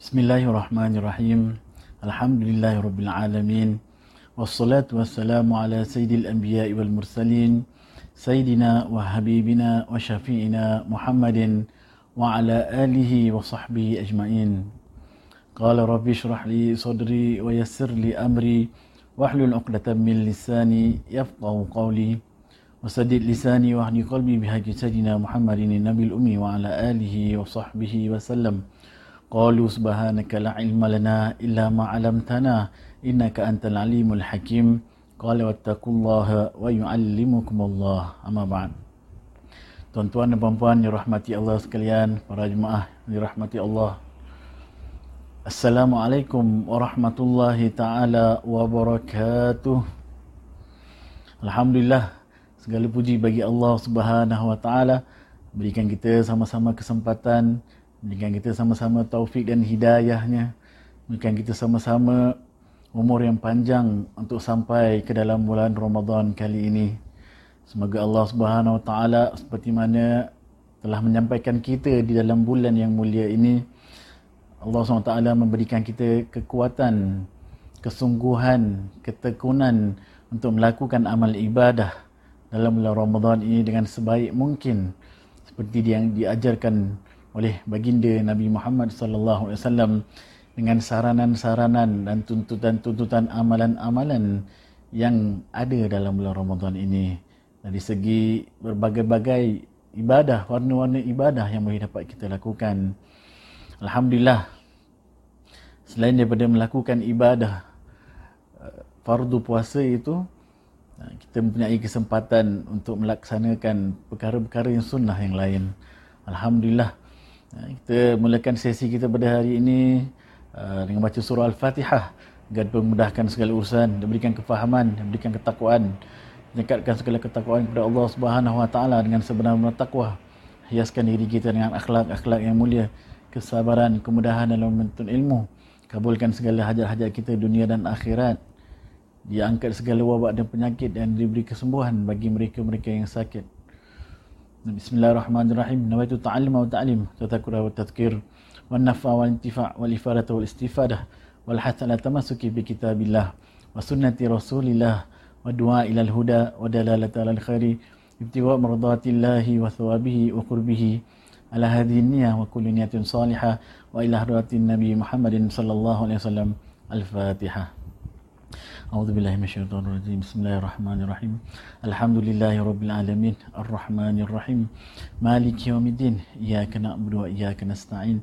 بسم الله الرحمن الرحيم الحمد لله رب العالمين والصلاة والسلام على سيد الأنبياء والمرسلين سيدنا وحبيبنا وشفيعنا محمد وعلى آله وصحبه أجمعين قال رب اشرح لي صدري ويسر لي أمري واحلل عقدة من لساني يفقه قولي وسدد لساني واهد قلبي بهدي سيدنا محمد النبي الأمي وعلى آله وصحبه وسلم Qalu subhanaka la ilma lana illa ma علمتنا innaka antal alimul hakim. Qala wattaqullaha wa yu'allimukumullah. Amma ba'd. Tuan-tuan dan puan-puan yang rahmati Allah sekalian, para jemaah yang dirahmati Allah. Assalamualaikum warahmatullahi taala wabarakatuh. Alhamdulillah, segala puji bagi Allah Subhanahu wa taala berikan kita sama-sama kesempatan Berikan kita sama-sama taufik dan hidayahnya. Berikan kita sama-sama umur yang panjang untuk sampai ke dalam bulan Ramadan kali ini. Semoga Allah Subhanahu Wa Taala seperti mana telah menyampaikan kita di dalam bulan yang mulia ini. Allah SWT memberikan kita kekuatan, kesungguhan, ketekunan untuk melakukan amal ibadah dalam bulan Ramadan ini dengan sebaik mungkin seperti yang diajarkan oleh baginda Nabi Muhammad sallallahu alaihi wasallam dengan saranan-saranan dan tuntutan-tuntutan amalan-amalan yang ada dalam bulan Ramadan ini dari segi berbagai-bagai ibadah, warna-warna ibadah yang boleh dapat kita lakukan. Alhamdulillah. Selain daripada melakukan ibadah uh, fardu puasa itu uh, kita mempunyai kesempatan untuk melaksanakan perkara-perkara yang sunnah yang lain. Alhamdulillah Ha, kita mulakan sesi kita pada hari ini uh, dengan baca surah Al-Fatihah. Agar memudahkan segala urusan berikan kefahaman berikan ketakwaan. Meningkatkan segala ketakwaan kepada Allah Subhanahu Wa Taala dengan sebenar-benar takwa hiaskan diri kita dengan akhlak-akhlak yang mulia kesabaran kemudahan dalam menuntut ilmu. Kabulkan segala hajat-hajat kita dunia dan akhirat. Dia angkat segala wabak dan penyakit dan diberi kesembuhan bagi mereka-mereka yang sakit Bismillahirrahmanirrahim. Nawaitu ta'lim wa ta'lim. tadhakkura wa tadhkir, wan nafa wal intifa' wal lifarata wal istifadah. Wa lhasala tamasuki bi kitabillah. Wa sunnati rasulillah. Wa dua ilal huda wa dalalata ala khairi. Ibtiwa mardatillahi wa thawabihi wa qurbihi. Ala hadhihi niyyah wa kulli niyatin salihah. Wa ila hadratin Nabi Muhammadin sallallahu alaihi wasallam. Al-Fatihah. أعوذ بالله من الشيطان الرجيم بسم الله الرحمن الرحيم الحمد لله رب العالمين الرحمن الرحيم مالك يوم الدين إياك نعبد وإياك نستعين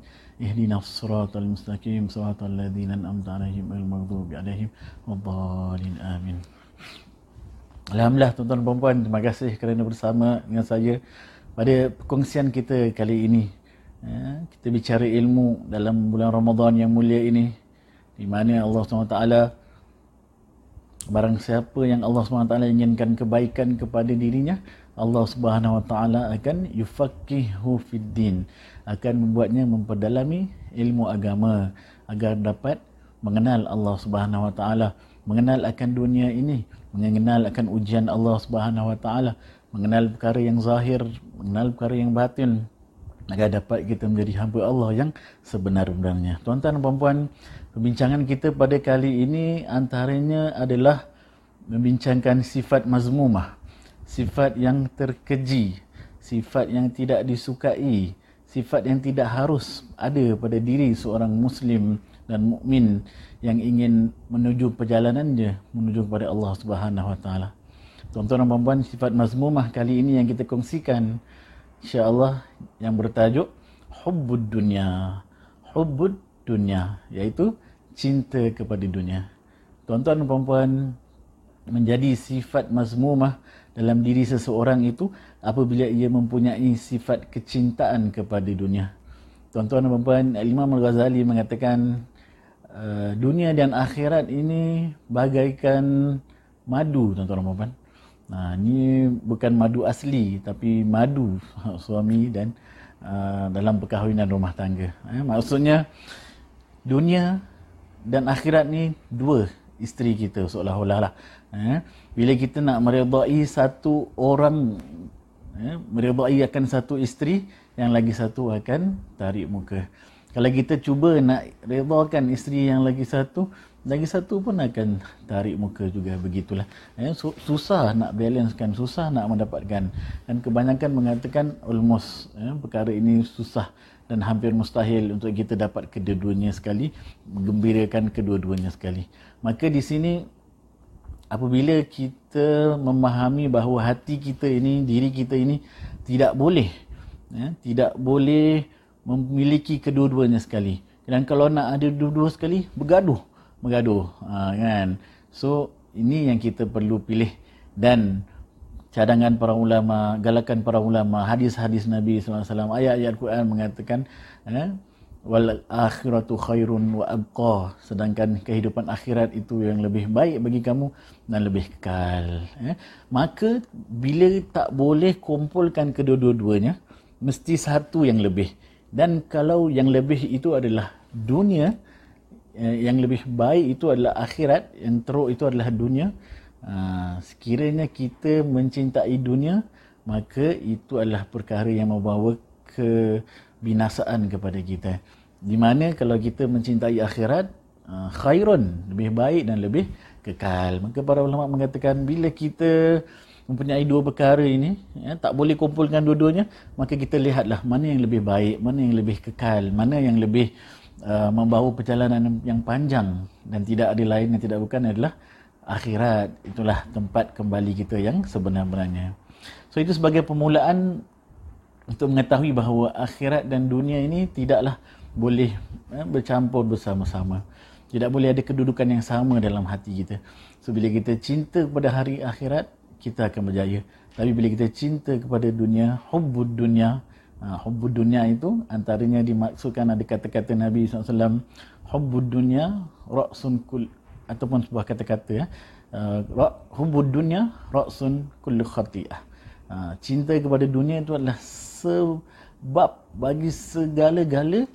اهدنا الصراط المستقيم صراط الذين أنعمت عليهم المغضوب عليهم والضالين آمين Alhamdulillah tuan-tuan dan puan terima kasih kerana bersama dengan saya pada perkongsian kita kali ini. Ya, kita bicara ilmu dalam bulan Ramadan yang mulia ini di mana Allah SWT Barang siapa yang Allah SWT inginkan kebaikan kepada dirinya, Allah Subhanahu Wa Taala akan yufaqihu fid din, akan membuatnya memperdalami ilmu agama agar dapat mengenal Allah Subhanahu Wa Taala, mengenal akan dunia ini, mengenal akan ujian Allah Subhanahu Wa Taala, mengenal perkara yang zahir, mengenal perkara yang batin agar dapat kita menjadi hamba Allah yang sebenar-benarnya. Tuan-tuan dan puan-puan, Perbincangan kita pada kali ini antaranya adalah membincangkan sifat mazmumah, sifat yang terkeji, sifat yang tidak disukai, sifat yang tidak harus ada pada diri seorang muslim dan mukmin yang ingin menuju perjalanannya menuju kepada Allah Subhanahu Wa Taala. Tuan-tuan dan puan-puan, sifat mazmumah kali ini yang kita kongsikan insya-Allah yang bertajuk hubbud dunya. Hubbud dunia iaitu cinta kepada dunia. Tuan-tuan dan puan-puan, menjadi sifat mazmumah dalam diri seseorang itu apabila ia mempunyai sifat kecintaan kepada dunia. Tuan-tuan dan puan-puan, Imam Al-Ghazali mengatakan uh, dunia dan akhirat ini bagaikan madu, tuan-tuan dan puan-puan. Nah, ini bukan madu asli tapi madu suami dan uh, dalam perkahwinan rumah tangga. Eh, maksudnya dunia dan akhirat ni dua isteri kita seolah-olah lah. Eh, bila kita nak meredai satu orang, eh, meredai akan satu isteri, yang lagi satu akan tarik muka. Kalau kita cuba nak redakan isteri yang lagi satu, lagi satu pun akan tarik muka juga begitulah. Eh, susah nak balancekan, susah nak mendapatkan. Dan kebanyakan mengatakan almost eh, perkara ini susah dan hampir mustahil untuk kita dapat kedua-duanya sekali, gembirakan kedua-duanya sekali. Maka di sini apabila kita memahami bahawa hati kita ini, diri kita ini tidak boleh ya, tidak boleh memiliki kedua-duanya sekali. Dan kalau nak ada dua-dua sekali, bergaduh. Bergaduh. Ha, kan? So, ini yang kita perlu pilih. Dan cadangan para ulama, galakan para ulama, hadis-hadis Nabi SAW, ayat-ayat Quran mengatakan, eh, wal akhiratu khairun wa abqa sedangkan kehidupan akhirat itu yang lebih baik bagi kamu dan lebih kekal eh? maka bila tak boleh kumpulkan kedua-duanya mesti satu yang lebih dan kalau yang lebih itu adalah dunia, eh, yang lebih baik itu adalah akhirat, yang teruk itu adalah dunia. Ah, sekiranya kita mencintai dunia, maka itu adalah perkara yang membawa kebinasaan kepada kita. Di mana kalau kita mencintai akhirat, ah, khairun, lebih baik dan lebih kekal. Maka para ulama mengatakan bila kita mempunyai dua perkara ini ya, tak boleh kumpulkan dua-duanya maka kita lihatlah mana yang lebih baik mana yang lebih kekal mana yang lebih uh, membawa perjalanan yang panjang dan tidak ada lain yang tidak bukan adalah akhirat. Itulah tempat kembali kita yang sebenar-benarnya. So itu sebagai permulaan untuk mengetahui bahawa akhirat dan dunia ini tidaklah boleh ya, bercampur bersama-sama. Tidak boleh ada kedudukan yang sama dalam hati kita. So bila kita cinta kepada hari akhirat kita akan berjaya. Tapi bila kita cinta kepada dunia, hubbud dunia, ha, hubbud dunia itu antaranya dimaksudkan ada kata-kata Nabi SAW, hubbud dunia, ra'sun kul, ataupun sebuah kata-kata ya, uh, hubbud dunia, ra'sun kullu khati'ah. Uh, cinta kepada dunia itu adalah sebab bagi segala-gala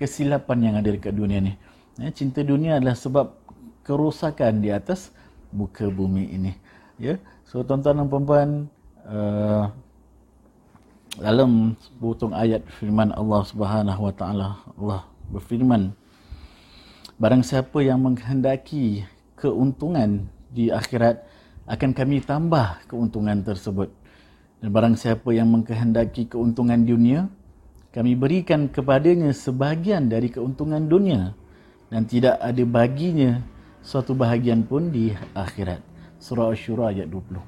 kesilapan yang ada dekat dunia ni. Ya, cinta dunia adalah sebab kerosakan di atas muka bumi ini. Ya, So tuan-tuan dan puan-puan uh, dalam sebutung ayat firman Allah Subhanahu Wa Taala Allah berfirman barang siapa yang menghendaki keuntungan di akhirat akan kami tambah keuntungan tersebut dan barang siapa yang menghendaki keuntungan dunia kami berikan kepadanya sebahagian dari keuntungan dunia dan tidak ada baginya suatu bahagian pun di akhirat surah Ash-Shura ayat 20.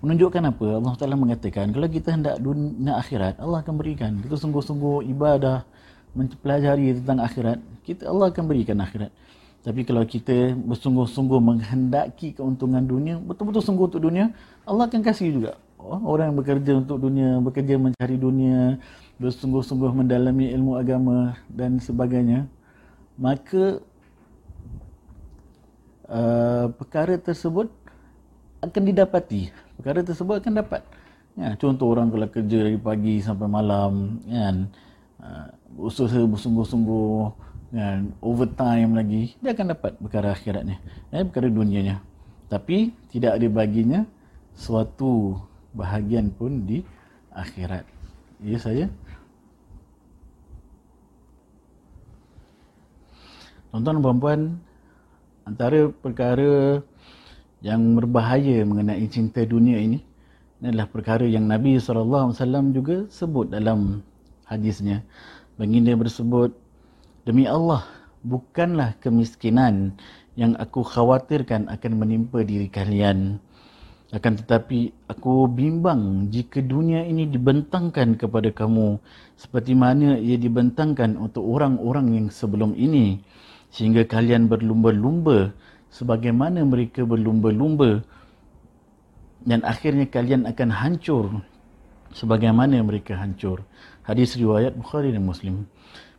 Menunjukkan apa? Allah Taala mengatakan kalau kita hendak dunia akhirat, Allah akan berikan. Kita sungguh-sungguh ibadah mempelajari tentang akhirat, kita Allah akan berikan akhirat. Tapi kalau kita bersungguh-sungguh menghendaki keuntungan dunia, betul-betul sungguh untuk dunia, Allah akan kasih juga. Oh, orang yang bekerja untuk dunia, bekerja mencari dunia, bersungguh-sungguh mendalami ilmu agama dan sebagainya, maka uh, perkara tersebut akan didapati perkara tersebut akan dapat ya, contoh orang kalau kerja dari pagi sampai malam kan uh, usaha bersungguh-sungguh kan overtime lagi dia akan dapat perkara akhiratnya ya, perkara dunianya. Tapi tidak ada baginya suatu bahagian pun di akhirat. Ya saya. Tuan-tuan dan puan antara perkara yang berbahaya mengenai cinta dunia ini adalah perkara yang Nabi SAW juga sebut dalam hadisnya. Baginda bersebut, Demi Allah, bukanlah kemiskinan yang aku khawatirkan akan menimpa diri kalian. Akan tetapi aku bimbang jika dunia ini dibentangkan kepada kamu seperti mana ia dibentangkan untuk orang-orang yang sebelum ini. Sehingga kalian berlumba-lumba sebagaimana mereka berlumba-lumba dan akhirnya kalian akan hancur sebagaimana mereka hancur. Hadis riwayat Bukhari dan Muslim.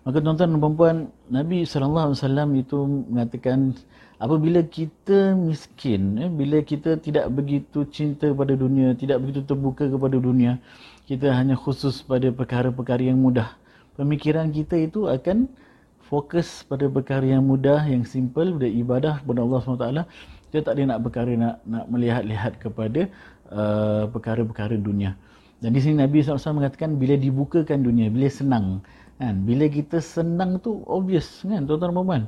Maka tuan-tuan dan puan Nabi SAW itu mengatakan apabila kita miskin, eh, bila kita tidak begitu cinta kepada dunia, tidak begitu terbuka kepada dunia, kita hanya khusus pada perkara-perkara yang mudah. Pemikiran kita itu akan fokus pada perkara yang mudah, yang simple, pada ibadah kepada Allah SWT. Kita tak ada nak perkara nak, nak melihat-lihat kepada uh, perkara-perkara dunia. Dan di sini Nabi SAW mengatakan bila dibukakan dunia, bila senang, Kan? Bila kita senang tu obvious kan tuan-tuan dan puan.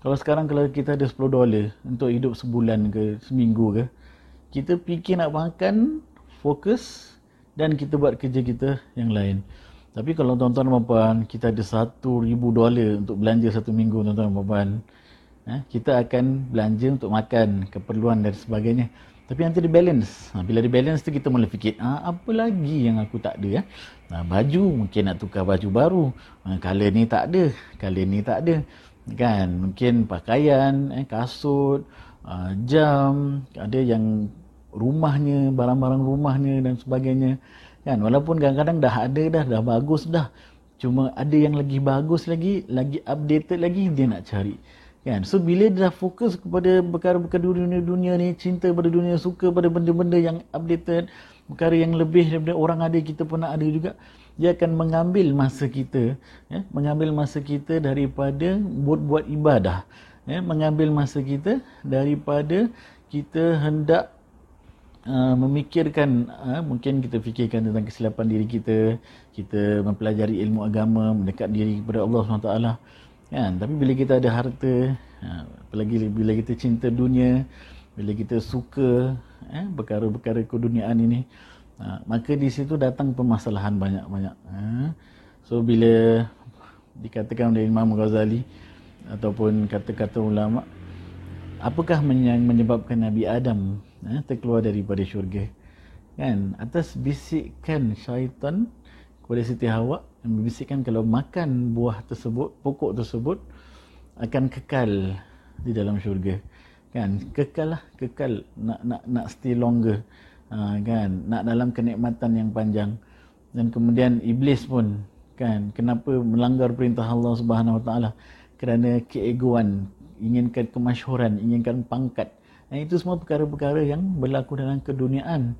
Kalau sekarang kalau kita ada 10 dolar untuk hidup sebulan ke seminggu ke, kita fikir nak makan, fokus dan kita buat kerja kita yang lain. Tapi kalau tuan-tuan dan puan, kita ada 1000 dolar untuk belanja satu minggu tuan-tuan dan puan. Eh, kita akan belanja untuk makan, keperluan dan sebagainya. Tapi nanti dia balance. Ha, bila dia balance tu kita mula fikir, ah, apa lagi yang aku tak ada? Eh? Ha, baju, mungkin nak tukar baju baru. Ha, color ni tak ada. Color ni tak ada. Kan? Mungkin pakaian, eh, kasut, uh, jam, ada yang rumahnya, barang-barang rumahnya dan sebagainya. Kan? Walaupun kadang-kadang dah ada dah, dah bagus dah. Cuma ada yang lagi bagus lagi, lagi updated lagi, dia nak cari. Kan? So bila dia dah fokus kepada perkara-perkara dunia-dunia ni, cinta pada dunia, suka pada benda-benda yang updated, perkara yang lebih daripada orang ada, kita pun nak ada juga. Dia akan mengambil masa kita, ya? mengambil masa kita daripada buat-buat ibadah. Ya? Mengambil masa kita daripada kita hendak uh, memikirkan, uh, mungkin kita fikirkan tentang kesilapan diri kita, kita mempelajari ilmu agama, mendekat diri kepada Allah SWT kan? Tapi bila kita ada harta ha, apalagi bila kita cinta dunia bila kita suka eh, perkara-perkara keduniaan ini ha, maka di situ datang permasalahan banyak-banyak so bila dikatakan oleh Imam Ghazali ataupun kata-kata ulama apakah yang menyebabkan Nabi Adam eh, terkeluar daripada syurga? Kan? Atas bisikan syaitan kepada Siti Hawa yang berbisikkan kalau makan buah tersebut, pokok tersebut akan kekal di dalam syurga. Kan? Kekal lah, kekal nak nak nak stay longer. Ha, kan? Nak dalam kenikmatan yang panjang. Dan kemudian iblis pun kan kenapa melanggar perintah Allah Subhanahu Wa Taala kerana keegoan inginkan kemasyhuran inginkan pangkat dan itu semua perkara-perkara yang berlaku dalam keduniaan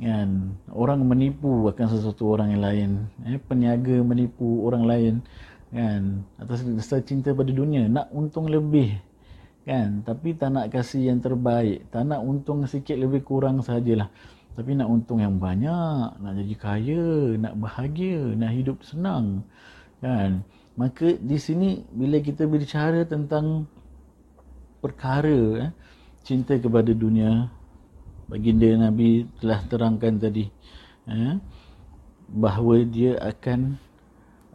kan? Orang menipu akan sesuatu orang yang lain. Eh peniaga menipu orang lain. Kan? Atas dasar cinta pada dunia nak untung lebih. Kan? Tapi tak nak kasih yang terbaik. Tak nak untung sikit lebih kurang sajalah tapi nak untung yang banyak nak jadi kaya nak bahagia nak hidup senang. Kan? Maka di sini bila kita berbicara tentang perkara eh, cinta kepada dunia baginda Nabi telah terangkan tadi eh, bahawa dia akan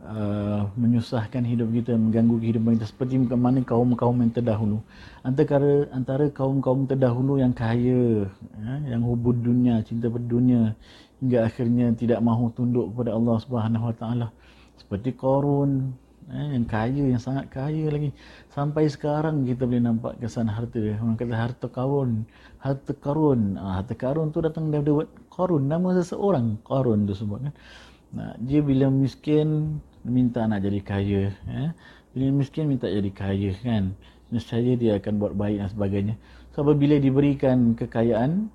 uh, menyusahkan hidup kita, mengganggu kehidupan kita seperti mana kaum-kaum yang terdahulu. Antara antara kaum-kaum terdahulu yang kaya, eh, yang hubud dunia, cinta pada dunia hingga akhirnya tidak mahu tunduk kepada Allah Subhanahu Wa Taala. Seperti Qarun, eh, yang kaya, yang sangat kaya lagi. Sampai sekarang kita boleh nampak kesan harta. Orang kata harta karun. Harta karun. Ah, harta karun tu datang daripada word karun. Nama seseorang. Karun tu sebut kan. Nah, dia bila miskin, minta nak jadi kaya. Eh. Bila miskin, minta jadi kaya kan. Nescaya dia akan buat baik dan sebagainya. So, apabila diberikan kekayaan,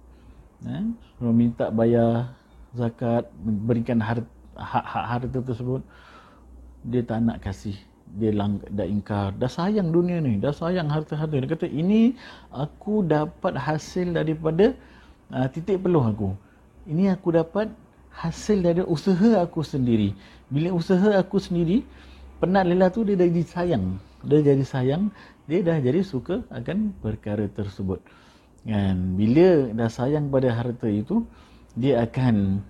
eh, minta bayar zakat, berikan harta, hak-hak harta tersebut, dia tak nak kasih dia lang dah ingkar dah sayang dunia ni dah sayang harta-harta dia kata ini aku dapat hasil daripada uh, titik peluh aku. Ini aku dapat hasil dari usaha aku sendiri. Bila usaha aku sendiri penat lelah tu dia dah jadi sayang. Dia jadi sayang dia dah jadi suka akan perkara tersebut. Kan? Bila dah sayang pada harta itu dia akan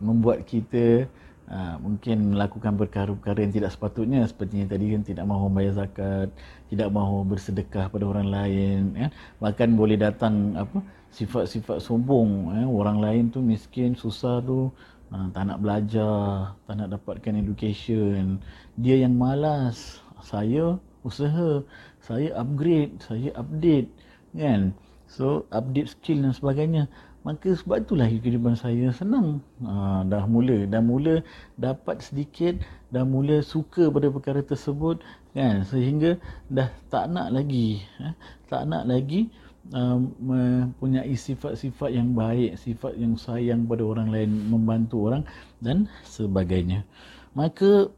membuat kita Ha, mungkin melakukan perkara-perkara yang tidak sepatutnya seperti yang tadi kan tidak mahu bayar zakat, tidak mahu bersedekah pada orang lain, ya. bahkan boleh datang apa sifat-sifat sombong, ya. orang lain tu miskin, susah tu, ha, tak nak belajar, tak nak dapatkan education, dia yang malas, saya usaha, saya upgrade, saya update, kan? So update skill dan sebagainya maka sebab itulah kehidupan saya senang. Ha, dah mula. Dah mula dapat sedikit dah mula suka pada perkara tersebut kan? Sehingga dah tak nak lagi eh, tak nak lagi uh, mempunyai sifat-sifat yang baik sifat yang sayang pada orang lain membantu orang dan sebagainya. Maka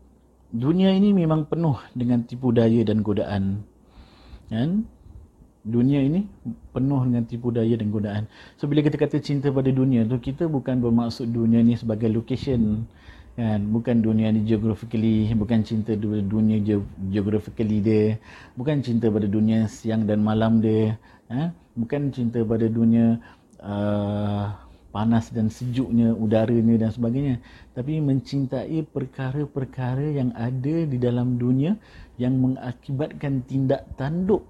dunia ini memang penuh dengan tipu daya dan godaan kan dunia ini penuh dengan tipu daya dan godaan. So bila kita kata cinta pada dunia tu kita bukan bermaksud dunia ni sebagai location kan bukan dunia ni geographically bukan cinta dunia geographically dia bukan cinta pada dunia siang dan malam dia eh? bukan cinta pada dunia uh, panas dan sejuknya udaranya dan sebagainya tapi mencintai perkara-perkara yang ada di dalam dunia yang mengakibatkan tindak tanduk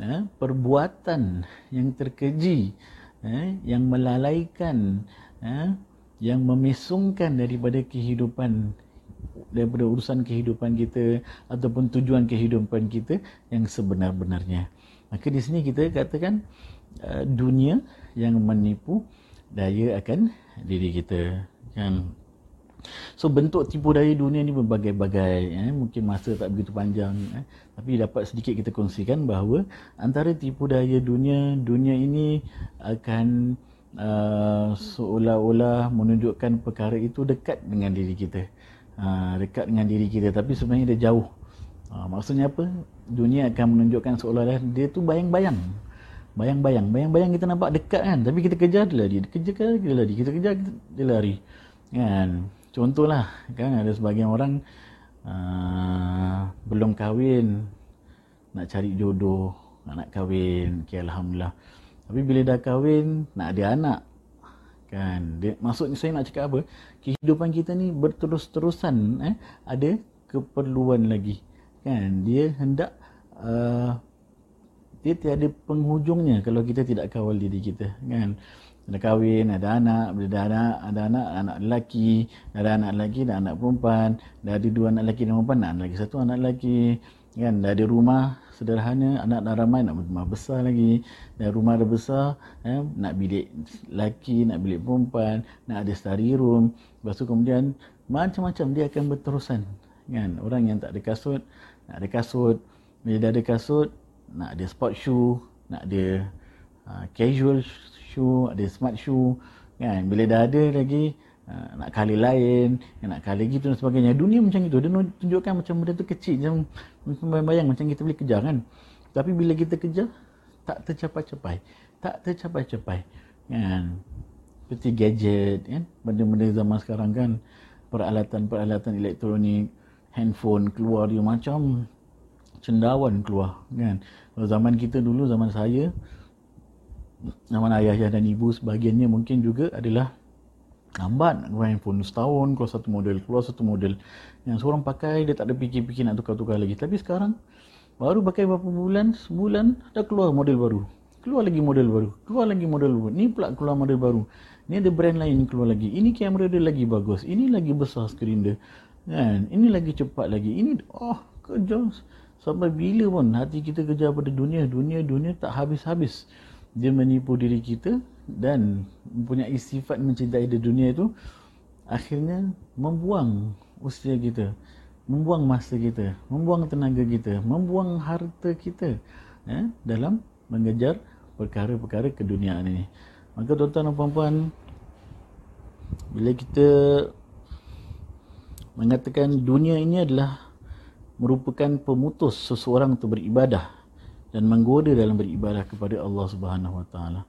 eh? perbuatan yang terkeji eh? yang melalaikan eh? yang memesungkan daripada kehidupan daripada urusan kehidupan kita ataupun tujuan kehidupan kita yang sebenar-benarnya. Maka di sini kita katakan uh, dunia yang menipu daya akan diri kita kan. So bentuk tipu daya dunia ni berbagai-bagai eh. mungkin masa tak begitu panjang eh. tapi dapat sedikit kita kongsikan bahawa antara tipu daya dunia dunia ini akan uh, seolah-olah menunjukkan perkara itu dekat dengan diri kita. Uh, dekat dengan diri kita tapi sebenarnya dia jauh. Uh, maksudnya apa? Dunia akan menunjukkan seolah-olah dia tu bayang-bayang. Bayang-bayang. Bayang-bayang kita nampak dekat kan. Tapi kita kejar dia lari. Dia kejar dia lari. Kita kejar dia lari. Kan? Contohlah. Kan ada sebagian orang uh, belum kahwin. Nak cari jodoh. Nak kahwin. Okay, Alhamdulillah. Tapi bila dah kahwin, nak ada anak. Kan? Dia, maksudnya saya nak cakap apa? Kehidupan kita ni berterus-terusan eh ada keperluan lagi. Kan? Dia hendak uh, dia tiada penghujungnya kalau kita tidak kawal diri kita, kan? Ada kahwin, ada anak, bila dah anak, ada anak, anak lelaki, ada anak lelaki, ada anak perempuan, dah ada dua anak lelaki dan perempuan, nak lagi satu anak lelaki, kan? Dah ada rumah, sederhana anak dah ramai nak rumah besar lagi. Dan rumah dah besar eh, nak bilik lelaki nak bilik perempuan nak ada study room. Lepas tu kemudian macam-macam dia akan berterusan kan? Orang yang tak ada kasut nak ada kasut. Bila dah ada kasut nak ada sport shoe nak ada uh, casual shoe ada smart shoe kan? Bila dah ada lagi uh, nak kali lain nak kali gitu dan sebagainya. Dunia macam itu. Dia tunjukkan macam benda tu kecil macam bayang-bayang macam kita boleh kejar kan? Tapi bila kita kejar tak tercapai-capai. Tak tercapai-capai kan? Seperti gadget kan? Benda-benda zaman sekarang kan? Peralatan-peralatan elektronik handphone keluar dia macam cendawan keluar kan? Kalau zaman kita dulu zaman saya zaman ayah-ayah dan ibu sebahagiannya mungkin juga adalah lambat keluar handphone setahun keluar satu model keluar satu model. Yang seorang pakai dia tak ada fikir-fikir nak tukar-tukar lagi. Tapi sekarang baru pakai beberapa bulan sebulan dah keluar model baru. Keluar lagi model baru keluar lagi model baru. Ni pula keluar model baru. Ni ada brand lain keluar lagi. Ini kamera dia lagi bagus. Ini lagi besar skrin dia. Kan? Ini lagi cepat lagi. Ini oh kejar sampai bila pun hati kita kejar pada dunia dunia dunia tak habis-habis dia menipu diri kita dan mempunyai sifat mencintai di dunia itu akhirnya membuang usia kita membuang masa kita membuang tenaga kita membuang harta kita ya, dalam mengejar perkara-perkara keduniaan ini. Maka tuan-tuan dan puan-puan bila kita mengatakan dunia ini adalah merupakan pemutus seseorang untuk beribadah dan menggoda dalam beribadah kepada Allah Subhanahu Wa Taala.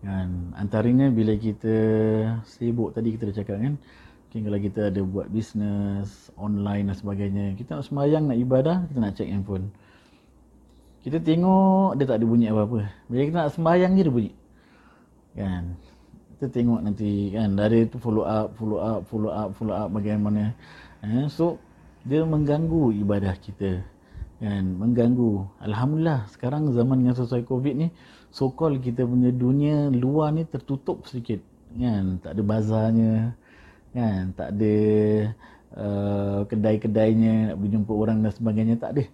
Kan antaranya bila kita sibuk tadi kita dah cakap kan, mungkin kalau kita ada buat bisnes online dan sebagainya, kita nak sembahyang nak ibadah, kita nak check handphone. Kita tengok dia tak ada bunyi apa-apa. Bila kita nak sembahyang je dia bunyi. Kan? Kita tengok nanti kan dari tu follow up, follow up, follow up, follow up bagaimana. Eh, so dia mengganggu ibadah kita kan mengganggu. Alhamdulillah sekarang zaman yang sesuai covid ni so call kita punya dunia luar ni tertutup sedikit. Kan? Tak ada bazarnya kan? Tak ada uh, kedai-kedainya nak berjumpa orang dan sebagainya tak ada.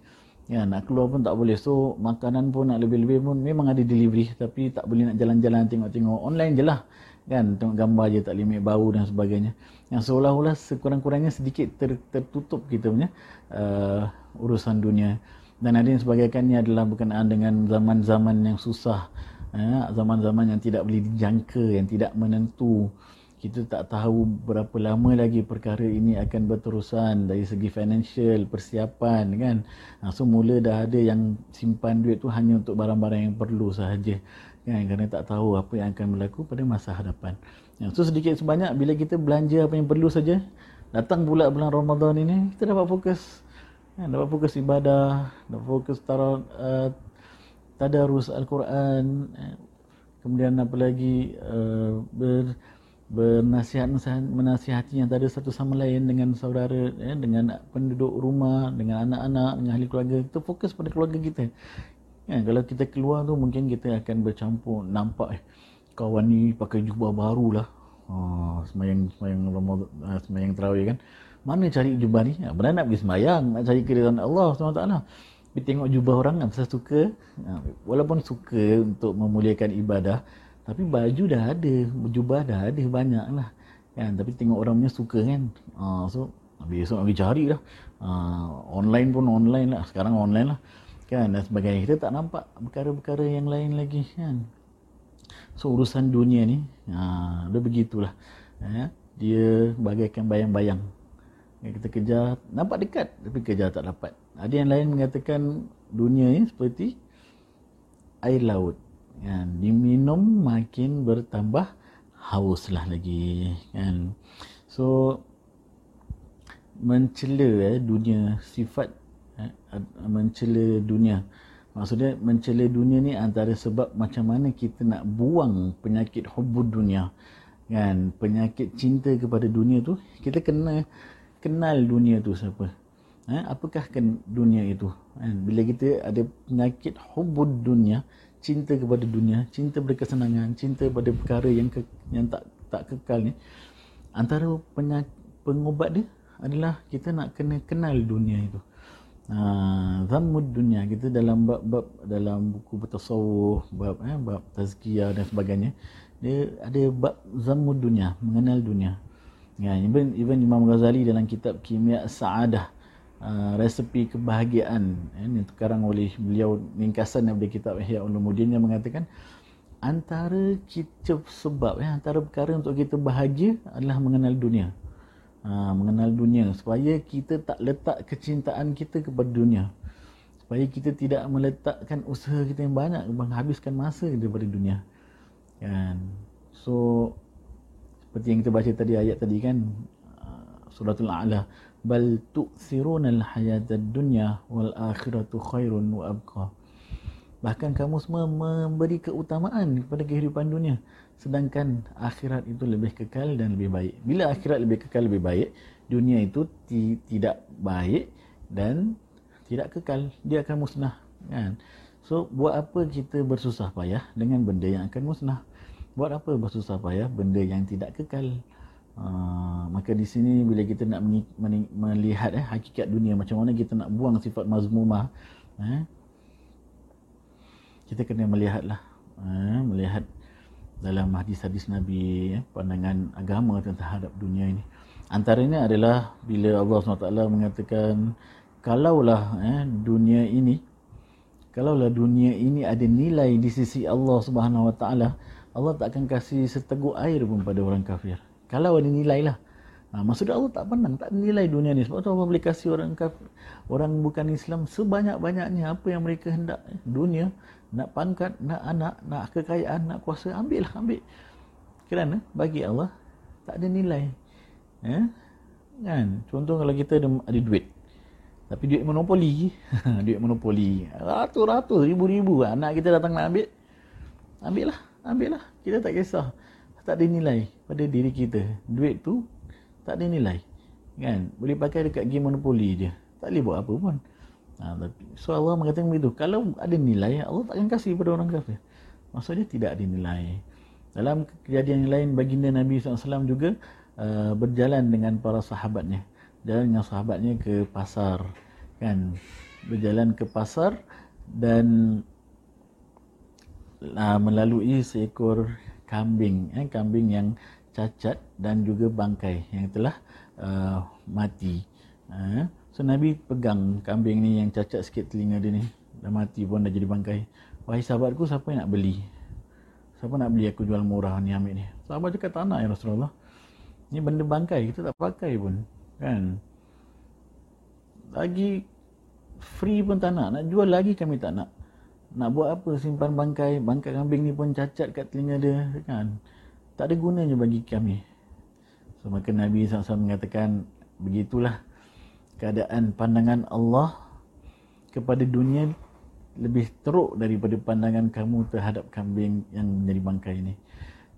Ya nak keluar pun tak boleh. So makanan pun nak lebih-lebih pun memang ada delivery tapi tak boleh nak jalan-jalan tengok-tengok online je lah. Kan? Tengok gambar je tak ambil bau dan sebagainya yang seolah-olah sekurang-kurangnya sedikit ter, tertutup kita punya uh, urusan dunia. Dan ada yang sebagainya adalah berkenaan dengan zaman-zaman yang susah uh, zaman-zaman yang tidak boleh dijangka yang tidak menentu. Kita tak tahu berapa lama lagi perkara ini akan berterusan dari segi financial persiapan kan? Ha, so mula dah ada yang simpan duit tu hanya untuk barang-barang yang perlu sahaja kan? Kerana tak tahu apa yang akan berlaku pada masa hadapan. Ya, so sedikit sebanyak bila kita belanja apa yang perlu saja, datang pula bulan Ramadan ini kita dapat fokus. Kan, dapat fokus ibadah dapat fokus tarot uh, tadarus al-Quran eh, kemudian apa lagi uh, ber bernasihat menasihati yang ada satu sama lain dengan saudara ya, dengan penduduk rumah dengan anak-anak dengan ahli keluarga. Kita fokus pada keluarga kita. Ya, kalau kita keluar tu mungkin kita akan bercampur nampak eh, kawan ni pakai jubah baru lah oh, semayang semayang Ramadan uh, semayang terawih kan mana cari jubah ni ya, benar nak pergi semayang nak cari keridhaan Allah SWT tapi tengok jubah orang kan saya suka ya, walaupun suka untuk memuliakan ibadah tapi baju dah ada, jubah dah ada banyak lah. Kan? Tapi tengok orang punya suka kan. Uh, so, besok lagi cari lah. Uh, online pun online lah. Sekarang online lah. Kan? Dan sebagainya. Kita tak nampak perkara-perkara yang lain lagi. Kan? So, urusan dunia ni, uh, dia begitulah. Uh, dia bagaikan bayang-bayang. Kita kejar, nampak dekat tapi kejar tak dapat. Ada yang lain mengatakan dunia ni seperti air laut kan diminum makin bertambah hauslah lagi kan so mencela eh, dunia sifat eh, mencela dunia maksudnya mencela dunia ni antara sebab macam mana kita nak buang penyakit hubud dunia. Kan? Penyakit cinta kepada dunia tu kita kena kenal dunia tu siapa. Eh, apakah kan dunia itu? Kan? Bila kita ada penyakit hubud dunia cinta kepada dunia, cinta pada kesenangan, cinta pada perkara yang ke, yang tak tak kekal ni antara penyak, pengobat dia adalah kita nak kena kenal dunia itu. Ha, zammud dunia kita dalam bab-bab dalam buku bertasawuf, bab eh, bab tazkiyah dan sebagainya. Dia ada bab zammud dunia, mengenal dunia. Ya, even, even Imam Ghazali dalam kitab Kimia Sa'adah Uh, resepi kebahagiaan eh, yang sekarang oleh beliau ringkasan daripada kitab Ihya Ulumuddin yang mengatakan antara kita sebab eh, antara perkara untuk kita bahagia adalah mengenal dunia ha, mengenal dunia. Supaya kita tak letak kecintaan kita kepada dunia. Supaya kita tidak meletakkan usaha kita yang banyak menghabiskan masa daripada dunia. Kan? So seperti yang kita baca tadi ayat tadi kan uh, suratul a'la bal tu'thiruna al-hayata ad-dunya wal akhiratu khairun wa abqa bahkan kamu semua memberi keutamaan kepada kehidupan dunia. Sedangkan akhirat itu lebih kekal dan lebih baik. Bila akhirat lebih kekal lebih baik dunia itu ti- tidak baik dan tidak kekal. Dia akan musnah kan? So buat apa kita bersusah payah dengan benda yang akan musnah? Buat apa bersusah payah benda yang tidak kekal? Ah, maka di sini bila kita nak melihat eh, hakikat dunia macam mana kita nak buang sifat mazmumah eh, kita kena melihatlah eh, melihat dalam hadis-hadis Nabi eh, pandangan agama terhadap dunia ini antaranya adalah bila Allah SWT mengatakan kalaulah eh, dunia ini kalaulah dunia ini ada nilai di sisi Allah Subhanahu Wa Taala Allah tak akan kasih seteguk air pun pada orang kafir kalau ada nilai lah. Ha, maksudnya Allah tak pandang, tak ada nilai dunia ni. Sebab tu Allah boleh kasih orang kafir, orang bukan Islam sebanyak-banyaknya apa yang mereka hendak. Dunia, nak pangkat, nak anak, nak kekayaan, nak kuasa, ambil lah, ambil. Kerana bagi Allah, tak ada nilai. Eh? Kan? Contoh kalau kita ada, ada duit. Tapi duit monopoli. duit monopoli. Ratus-ratus, ribu-ribu. Anak kita datang nak ambil. Ambil lah, ambil lah. Kita tak kisah tak ada nilai pada diri kita. Duit tu tak ada nilai. Kan? Boleh pakai dekat game monopoli je. Tak boleh buat apa pun. Ha, tapi, so Allah mengatakan begitu. Kalau ada nilai, Allah tak akan kasih pada orang kafir. Maksudnya tidak ada nilai. Dalam kejadian yang lain, baginda Nabi SAW juga uh, berjalan dengan para sahabatnya. Jalan dengan sahabatnya ke pasar. Kan? Berjalan ke pasar dan uh, melalui seekor kambing eh, kambing yang cacat dan juga bangkai yang telah uh, mati eh. So Nabi pegang kambing ni yang cacat sikit telinga dia ni. Dah mati pun dah jadi bangkai. Wahai sahabatku siapa yang nak beli? Siapa nak beli aku jual murah ni ambil ni? Sahabat cakap tak nak ya Rasulullah. Ni benda bangkai kita tak pakai pun kan? Lagi free pun tak nak. Nak jual lagi kami tak nak. Nak buat apa? Simpan bangkai. Bangkai kambing ni pun cacat kat telinga dia kan? Tak ada gunanya bagi kami. So maka Nabi SAW mengatakan begitulah keadaan pandangan Allah kepada dunia lebih teruk daripada pandangan kamu terhadap kambing yang menjadi bangkai ini.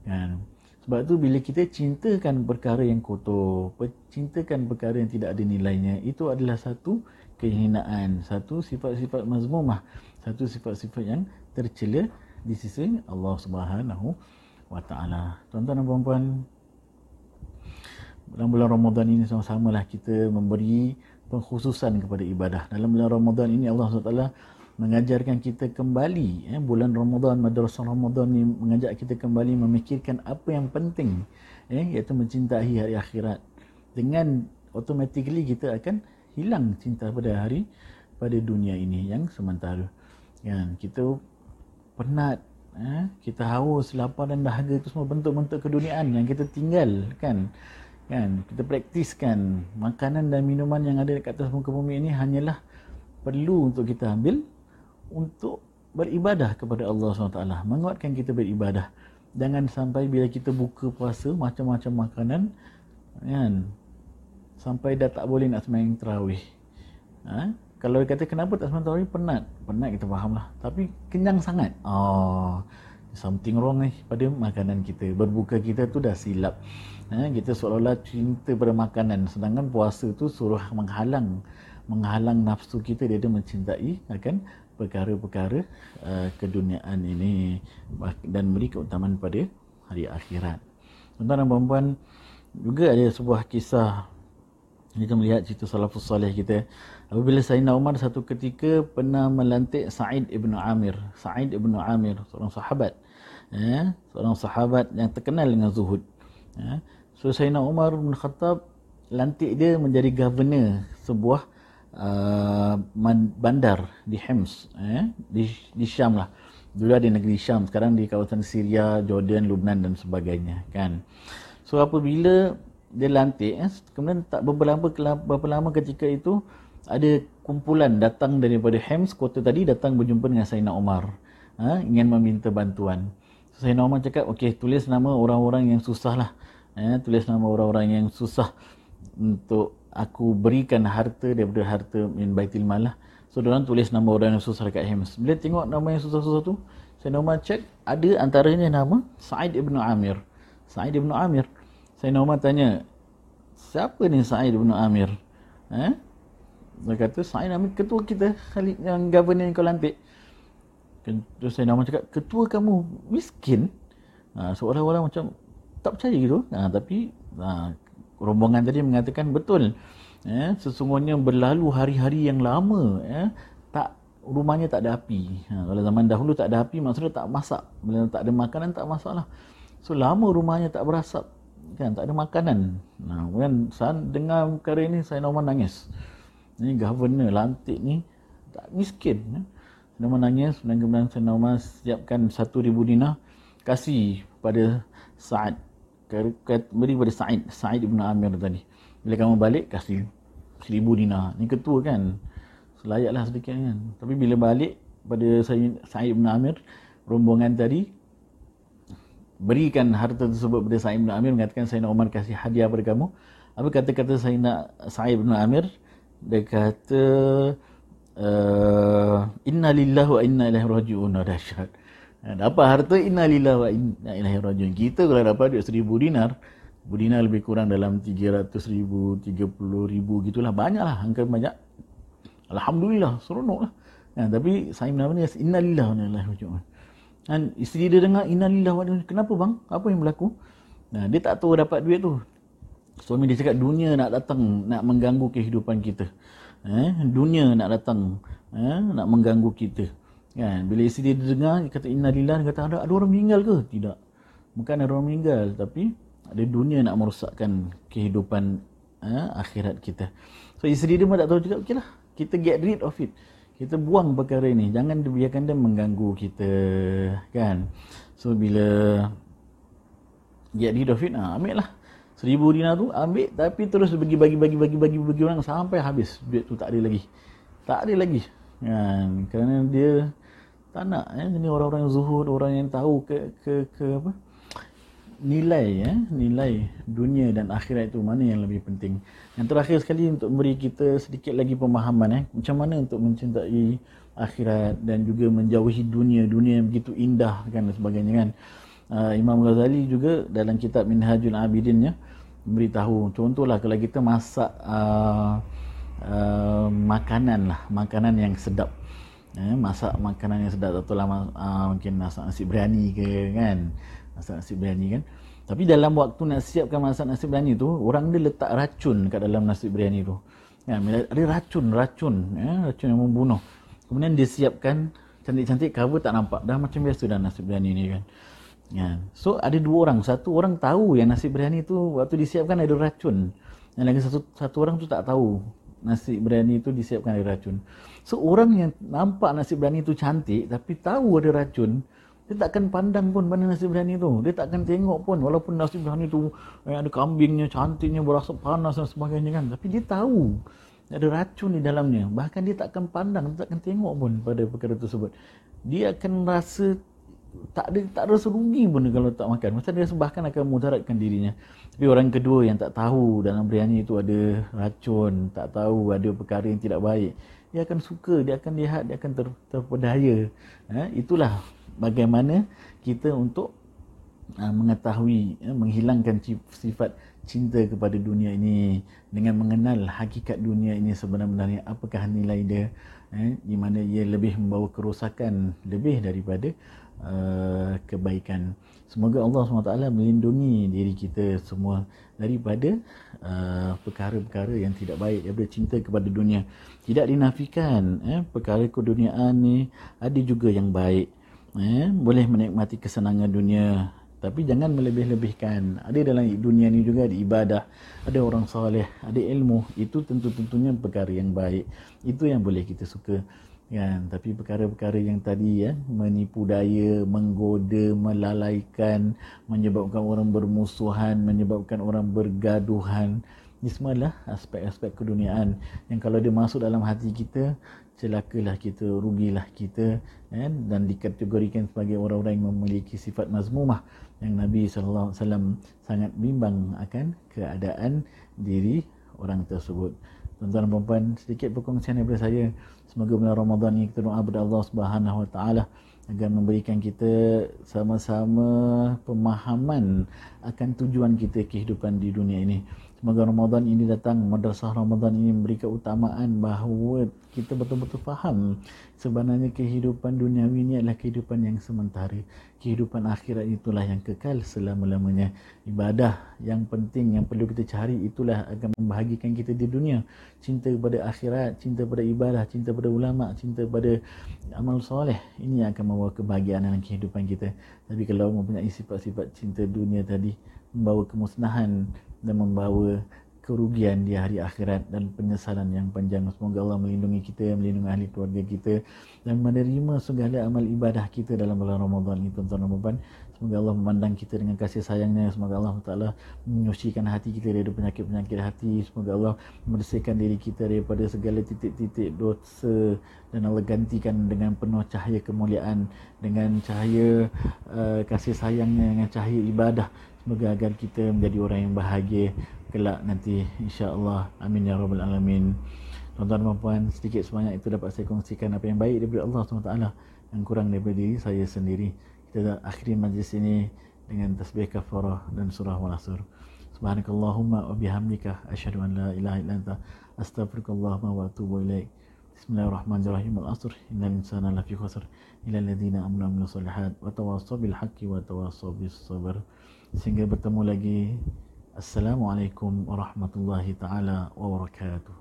Kan? Sebab tu bila kita cintakan perkara yang kotor, cintakan perkara yang tidak ada nilainya, itu adalah satu kehinaan, satu sifat-sifat mazmumah, satu sifat-sifat yang tercela di sisi Allah Subhanahu wa taala. Tuan-tuan dan puan-puan, dalam bulan Ramadan ini sama-samalah kita memberi pengkhususan kepada ibadah. Dalam bulan Ramadan ini Allah SWT mengajarkan kita kembali eh, bulan Ramadan, madrasah Ramadan ni mengajak kita kembali memikirkan apa yang penting eh, iaitu mencintai hari akhirat. Dengan automatically kita akan hilang cinta pada hari pada dunia ini yang sementara. Kan kita penat eh, kita haus, lapar dan dahaga itu semua bentuk-bentuk keduniaan yang kita tinggal kan? Kita praktiskan makanan dan minuman yang ada dekat atas muka bumi ini hanyalah perlu untuk kita ambil untuk beribadah kepada Allah SWT. Menguatkan kita beribadah. Jangan sampai bila kita buka puasa macam-macam makanan kan? Sampai dah tak boleh nak sembahyang tarawih ha? kalau kata kenapa tak sembahyang tarawih penat. Penat kita faham lah. Tapi kenyang sangat. Oh, something wrong ni pada makanan kita. Berbuka kita tu dah silap Ha, kita seolah-olah cinta pada makanan. Sedangkan puasa tu suruh menghalang menghalang nafsu kita dia mencintai akan perkara-perkara uh, keduniaan ini. Dan beri keutamaan pada hari akhirat. Tuan-tuan dan puan-puan juga ada sebuah kisah. Kita melihat cerita salafus salih kita. Apabila Sayyidina Umar satu ketika pernah melantik Sa'id ibn Amir. Sa'id ibn Amir seorang sahabat. Ya, seorang sahabat yang terkenal dengan zuhud. Ya, So Sayyidina Umar bin Khattab lantik dia menjadi governor sebuah uh, bandar di Hems eh? di, di Syam lah dulu ada negeri Syam sekarang di kawasan Syria, Jordan, Lubnan dan sebagainya kan so apabila dia lantik eh? kemudian tak beberapa berapa lama ketika itu ada kumpulan datang daripada Hems kota tadi datang berjumpa dengan Sayyidina Umar eh? ingin meminta bantuan so, Sayyidina Umar cakap okey tulis nama orang-orang yang susah lah eh, tulis nama orang-orang yang susah untuk aku berikan harta daripada harta min baitil mal lah. So orang tulis nama orang yang susah dekat Hems. Bila tengok nama yang susah-susah tu, saya nama cek ada antaranya nama Sa'id ibn Amir. Sa'id ibn Amir. Saya nama tanya, siapa ni Sa'id ibn Amir? Eh? Dia kata, Sa'id Amir ketua kita, Khalid yang governor yang kau lantik. Terus saya nama cakap, ketua kamu miskin? Ha, seolah-olah macam tak percaya gitu. Ha, tapi ha, rombongan tadi mengatakan betul ya, sesungguhnya berlalu hari-hari yang lama ya, tak rumahnya tak ada api. Ha, kalau zaman dahulu tak ada api maksudnya tak masak. Bila tak ada makanan tak masalah. So lama rumahnya tak berasap kan? Tak ada makanan. Nah kan saya dengar perkara ini saya normal nangis. Ni governor lantik ni tak miskin ya. Saya nangis dan kemudian saya normal siapkan 1000 dinar kasih pada Saad beri pada Sa'id. Sa'id ibn Amir tadi. Bila kamu balik kasih seribu dinar. Ni ketua kan? Selayaklah sedikit kan? Tapi bila balik pada Sa'id ibn Amir rombongan tadi berikan harta tersebut pada Sa'id ibn Amir mengatakan Sayyidina Umar kasih hadiah pada kamu. Apa kata-kata Sayyidina Sa'id ibn Amir? Dia kata uh, inna lillahi wa inna ilaihi raji'un. Dahsyat Ha, dapat harta innalillah wa inna ilaihi rajiun. Kita kalau dapat duit seribu dinar, dinar lebih kurang dalam tiga ratus ribu, tiga puluh ribu gitulah. Banyaklah, angka banyak. Alhamdulillah, seronok lah. Ha, tapi saya menama ni, innalillah wa inna ilaihi rajiun. Dan isteri dia dengar, innalillah wa inna Kenapa bang? Apa yang berlaku? Nah, dia tak tahu dapat duit tu. Suami dia cakap, dunia nak datang, nak mengganggu kehidupan kita. Eh, dunia nak datang, eh, nak mengganggu kita. Kan? Bila isteri dia dengar, dia kata innalillah, dia kata ada, ada orang meninggal ke? Tidak. Bukan ada orang meninggal, tapi ada dunia nak merosakkan kehidupan eh, akhirat kita. So isteri dia pun tak tahu juga, okey lah, kita get rid of it. Kita buang perkara ini. Jangan biarkan dia mengganggu kita. Kan? So bila get rid of it, ha, ambil lah. Seribu dinar tu ambil tapi terus bagi bagi bagi bagi bagi bagi orang sampai habis duit tu tak ada lagi. Tak ada lagi. Kan? Kerana dia tak nak eh. Ini orang-orang yang zuhud orang yang tahu ke ke ke apa? Nilai ya nilai dunia dan akhirat itu mana yang lebih penting. Yang terakhir sekali untuk memberi kita sedikit lagi pemahaman eh. Macam mana untuk mencintai akhirat dan juga menjauhi dunia. Dunia yang begitu indah kan dan sebagainya kan. Uh, Imam Ghazali juga dalam kitab Minhajul Abidin ya beritahu contohlah kalau kita masak uh, uh, makanan lah. Makanan yang sedap eh, masak makanan yang sedap. Tak lama uh, mungkin masak nasi biryani ke kan? Masak nasi biryani kan? Tapi dalam waktu nak siapkan masak nasi biryani tu orang dia letak racun kat dalam nasi biryani tu. Kan ada racun racun ya, racun yang membunuh. Kemudian dia siapkan cantik-cantik cover tak nampak. Dah macam biasa dah nasi biryani ni kan? Ya. So ada dua orang, satu orang tahu yang nasi biryani tu waktu disiapkan ada racun. Yang lagi satu satu orang tu tak tahu nasi biryani tu disiapkan ada racun. So orang yang nampak nasi biryani tu cantik tapi tahu ada racun, dia takkan pandang pun pada nasi biryani tu. Dia takkan tengok pun walaupun nasi biryani tu eh, ada kambingnya, cantiknya, berasa panas dan sebagainya kan. Tapi dia tahu ada racun di dalamnya. Bahkan dia takkan pandang, dia takkan tengok pun pada perkara tersebut. Dia akan rasa tak ada tak rasa rugi pun kalau tak makan. Macam dia sebahkan akan mudaratkan dirinya. Tapi orang kedua yang tak tahu dalam biryani itu ada racun, tak tahu ada perkara yang tidak baik, dia akan suka, dia akan lihat, dia akan ter, terpedaya. Ha? itulah bagaimana kita untuk uh, mengetahui, uh, menghilangkan sifat cinta kepada dunia ini dengan mengenal hakikat dunia ini sebenarnya apakah nilai dia eh, di mana ia lebih membawa kerosakan lebih daripada Uh, kebaikan. Semoga Allah SWT melindungi diri kita semua daripada uh, perkara-perkara yang tidak baik daripada cinta kepada dunia. Tidak dinafikan eh, perkara keduniaan ni ada juga yang baik. Eh, boleh menikmati kesenangan dunia tapi jangan melebih-lebihkan. Ada dalam dunia ni juga ada ibadah, ada orang soleh, ada ilmu. Itu tentu-tentunya perkara yang baik. Itu yang boleh kita suka kan? Tapi perkara-perkara yang tadi ya menipu daya menggoda melalaikan menyebabkan orang bermusuhan menyebabkan orang bergaduhan. Ini semua adalah aspek-aspek keduniaan yang kalau dia masuk dalam hati kita celakalah kita rugilah kita kan? Dan dikategorikan sebagai orang-orang yang memiliki sifat mazmumah yang Nabi wasallam sangat bimbang akan keadaan diri orang tersebut tuan-tuan dan puan sedikit perkongsian daripada saya Semoga bulan Ramadan ini kita doa kepada Allah Subhanahu Wa Taala agar memberikan kita sama-sama pemahaman akan tujuan kita kehidupan di dunia ini. Semoga Ramadan ini datang, madrasah Ramadan ini memberi keutamaan bahawa kita betul-betul faham sebenarnya kehidupan duniawi ini adalah kehidupan yang sementara. Kehidupan akhirat itulah yang kekal selama-lamanya. Ibadah yang penting yang perlu kita cari itulah akan membahagikan kita di dunia. Cinta kepada akhirat, cinta pada ibadah, cinta pada ulama, cinta pada amal soleh. Ini yang akan membawa kebahagiaan dalam kehidupan kita. Tapi kalau mempunyai sifat-sifat cinta dunia tadi, membawa kemusnahan dan membawa kerugian di hari akhirat dan penyesalan yang panjang. Semoga Allah melindungi kita, melindungi ahli keluarga kita dan menerima segala amal ibadah kita dalam bulan Ramadan ini tuan-tuan dan puan Semoga Allah memandang kita dengan kasih sayangnya. Semoga Allah Taala menyucikan hati kita dari penyakit-penyakit hati. Semoga Allah membersihkan diri kita daripada segala titik-titik dosa dan Allah gantikan dengan penuh cahaya kemuliaan dengan cahaya uh, kasih sayangnya dengan cahaya ibadah Semoga agar kita menjadi orang yang bahagia kelak nanti insya-Allah. Amin ya rabbal alamin. Tuan-tuan dan puan, sedikit sebanyak itu dapat saya kongsikan apa yang baik daripada Allah SWT yang kurang daripada diri saya sendiri. Kita akhiri majlis ini dengan tasbih kafarah dan surah wal-asr. Subhanakallahumma wa bihamdika asyhadu an la ilaha illa anta astaghfirukallahumma wa atubu ilaik. Bismillahirrahmanirrahim. Al-asr innal insana lafi khusr illa alladhina amanu wa salihat wa tawassaw bil haqqi wa tawassaw bis sabr. Sehingga bertemu lagi. Assalamualaikum warahmatullahi taala wabarakatuh.